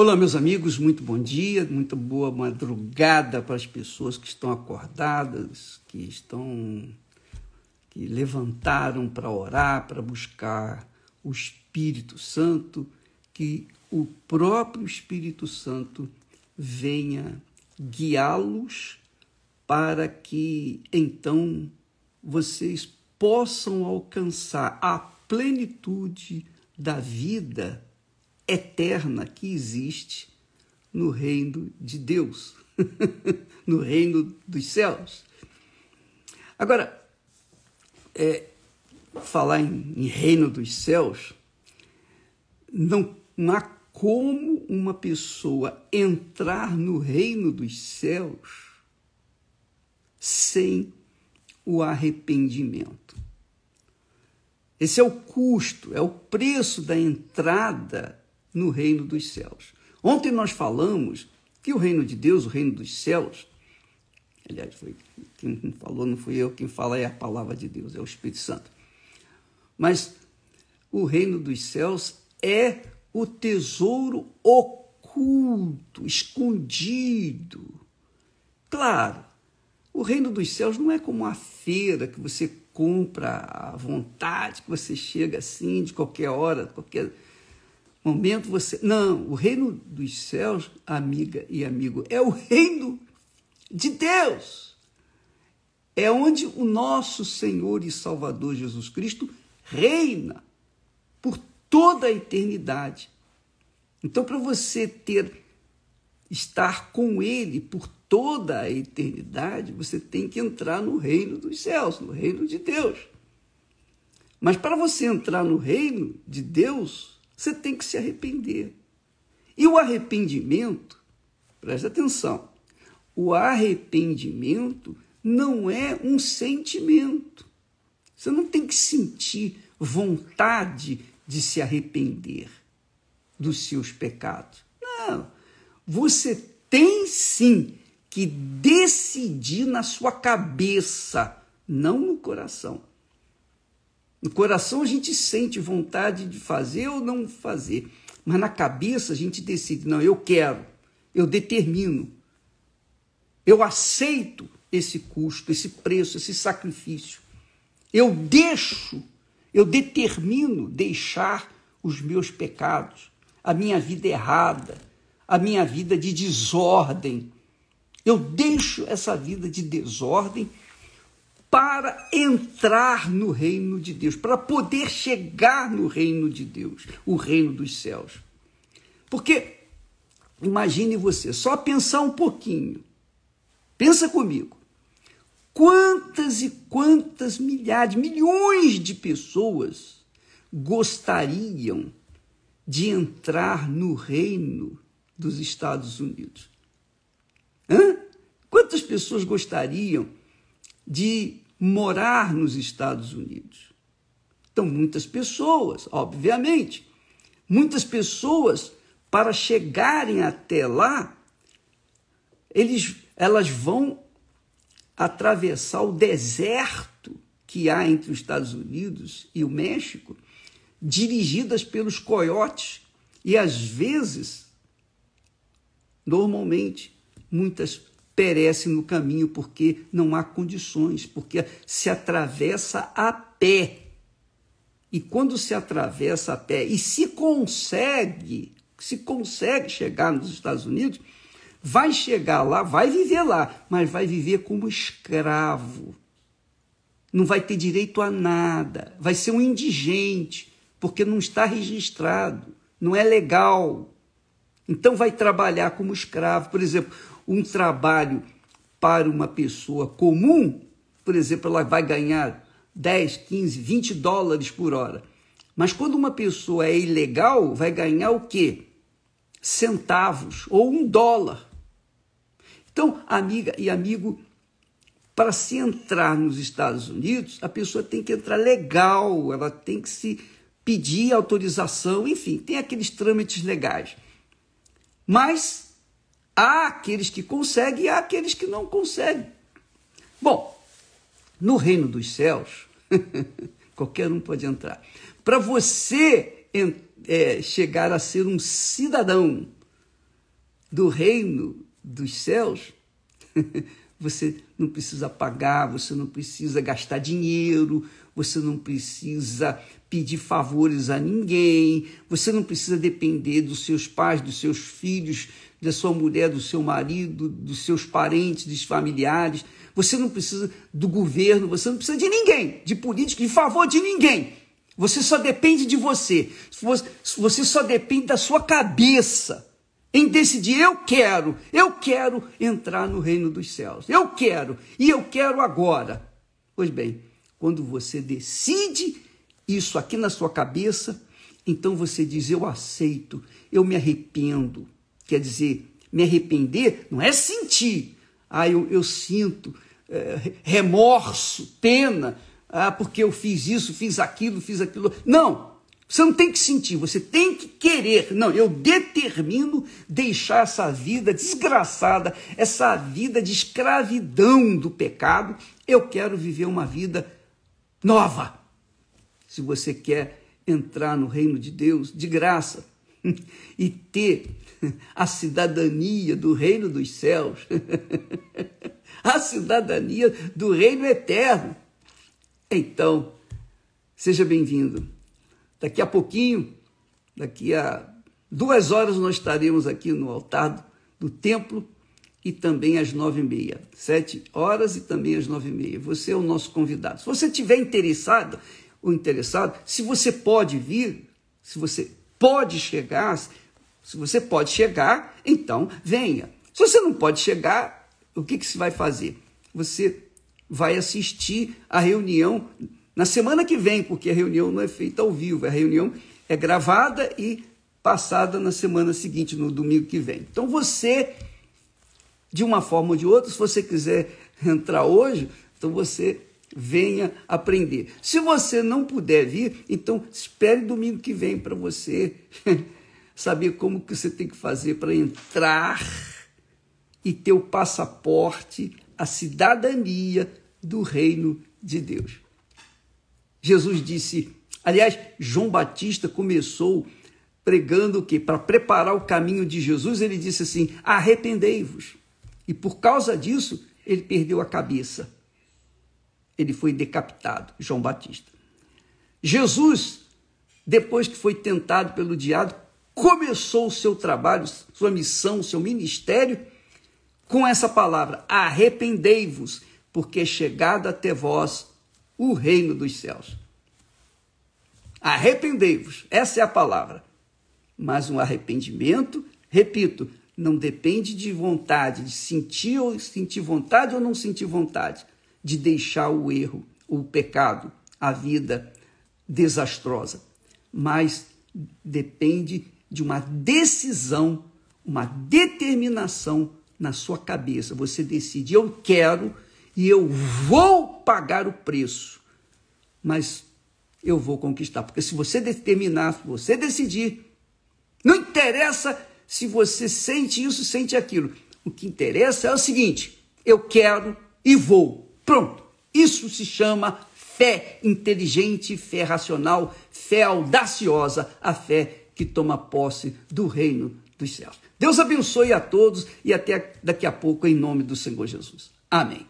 Olá, meus amigos, muito bom dia, muito boa madrugada para as pessoas que estão acordadas, que estão que levantaram para orar, para buscar o Espírito Santo, que o próprio Espírito Santo venha guiá-los para que então vocês possam alcançar a plenitude da vida eterna que existe no reino de Deus, no reino dos céus. Agora, é, falar em, em, reino dos céus, não, não há como uma pessoa entrar no reino dos céus sem o arrependimento. Esse é o custo, é o preço da entrada no reino dos céus. Ontem nós falamos que o reino de Deus, o reino dos céus, aliás, foi quem falou, não fui eu, quem fala é a palavra de Deus, é o Espírito Santo. Mas o reino dos céus é o tesouro oculto, escondido. Claro, o reino dos céus não é como uma feira que você compra à vontade, que você chega assim de qualquer hora, qualquer momento você. Não, o reino dos céus, amiga e amigo, é o reino de Deus. É onde o nosso Senhor e Salvador Jesus Cristo reina por toda a eternidade. Então, para você ter estar com ele por toda a eternidade, você tem que entrar no reino dos céus, no reino de Deus. Mas para você entrar no reino de Deus, você tem que se arrepender. E o arrependimento, preste atenção, o arrependimento não é um sentimento. Você não tem que sentir vontade de se arrepender dos seus pecados. Não. Você tem sim que decidir na sua cabeça, não no coração. No coração a gente sente vontade de fazer ou não fazer, mas na cabeça a gente decide: não, eu quero, eu determino, eu aceito esse custo, esse preço, esse sacrifício. Eu deixo, eu determino deixar os meus pecados, a minha vida errada, a minha vida de desordem. Eu deixo essa vida de desordem para entrar no reino de Deus, para poder chegar no reino de Deus, o reino dos céus. Porque imagine você, só pensar um pouquinho. Pensa comigo. Quantas e quantas milhares, milhões de pessoas gostariam de entrar no reino dos Estados Unidos? Hã? Quantas pessoas gostariam de morar nos Estados Unidos. Então, muitas pessoas, obviamente, muitas pessoas, para chegarem até lá, eles, elas vão atravessar o deserto que há entre os Estados Unidos e o México, dirigidas pelos coiotes. E às vezes, normalmente, muitas perece no caminho porque não há condições, porque se atravessa a pé. E quando se atravessa a pé e se consegue, se consegue chegar nos Estados Unidos, vai chegar lá, vai viver lá, mas vai viver como escravo. Não vai ter direito a nada, vai ser um indigente, porque não está registrado, não é legal. Então vai trabalhar como escravo. Por exemplo, um trabalho para uma pessoa comum, por exemplo, ela vai ganhar 10, 15, 20 dólares por hora. Mas quando uma pessoa é ilegal, vai ganhar o quê? Centavos ou um dólar. Então, amiga e amigo, para se entrar nos Estados Unidos, a pessoa tem que entrar legal, ela tem que se pedir autorização, enfim, tem aqueles trâmites legais. Mas Há aqueles que conseguem e há aqueles que não conseguem. Bom, no reino dos céus, qualquer um pode entrar. Para você é, chegar a ser um cidadão do reino dos céus, você não precisa pagar, você não precisa gastar dinheiro, você não precisa pedir favores a ninguém, você não precisa depender dos seus pais, dos seus filhos, da sua mulher, do seu marido, dos seus parentes, dos familiares. Você não precisa do governo, você não precisa de ninguém, de político, de favor de ninguém. Você só depende de você. Você só depende da sua cabeça em decidir: eu quero, eu quero entrar no reino dos céus. Eu quero, e eu quero agora. Pois bem, quando você decide isso aqui na sua cabeça, então você diz: eu aceito, eu me arrependo. Quer dizer, me arrepender não é sentir, ah, eu, eu sinto é, remorso, pena, ah, porque eu fiz isso, fiz aquilo, fiz aquilo. Não, você não tem que sentir, você tem que querer. Não, eu determino deixar essa vida desgraçada, essa vida de escravidão do pecado. Eu quero viver uma vida nova. Se você quer entrar no reino de Deus de graça e ter a cidadania do reino dos céus, a cidadania do reino eterno. Então, seja bem-vindo. Daqui a pouquinho, daqui a duas horas, nós estaremos aqui no altar do templo e também às nove e meia. Sete horas e também às nove e meia. Você é o nosso convidado. Se você estiver interessado ou interessado, se você pode vir, se você pode chegar, se você pode chegar, então venha. Se você não pode chegar, o que, que você vai fazer? Você vai assistir a reunião na semana que vem, porque a reunião não é feita ao vivo, a reunião é gravada e passada na semana seguinte, no domingo que vem. Então você, de uma forma ou de outra, se você quiser entrar hoje, então você venha aprender. Se você não puder vir, então espere domingo que vem para você saber como que você tem que fazer para entrar e ter o passaporte, a cidadania do reino de Deus. Jesus disse, aliás, João Batista começou pregando o quê? Para preparar o caminho de Jesus, ele disse assim: arrependei-vos. E por causa disso, ele perdeu a cabeça. Ele foi decapitado, João Batista. Jesus, depois que foi tentado pelo diabo, começou o seu trabalho, sua missão, seu ministério com essa palavra: arrependei-vos, porque é chegado até vós o reino dos céus. Arrependei-vos, essa é a palavra. Mas um arrependimento, repito, não depende de vontade, de sentir ou sentir vontade ou não sentir vontade, de deixar o erro, o pecado, a vida desastrosa. Mas depende de uma decisão, uma determinação na sua cabeça. Você decide, eu quero e eu vou pagar o preço, mas eu vou conquistar. Porque se você determinar, se você decidir, não interessa se você sente isso, sente aquilo. O que interessa é o seguinte: eu quero e vou. Pronto. Isso se chama fé inteligente, fé racional, fé audaciosa, a fé que toma posse do reino dos céus. Deus abençoe a todos e até daqui a pouco, em nome do Senhor Jesus. Amém.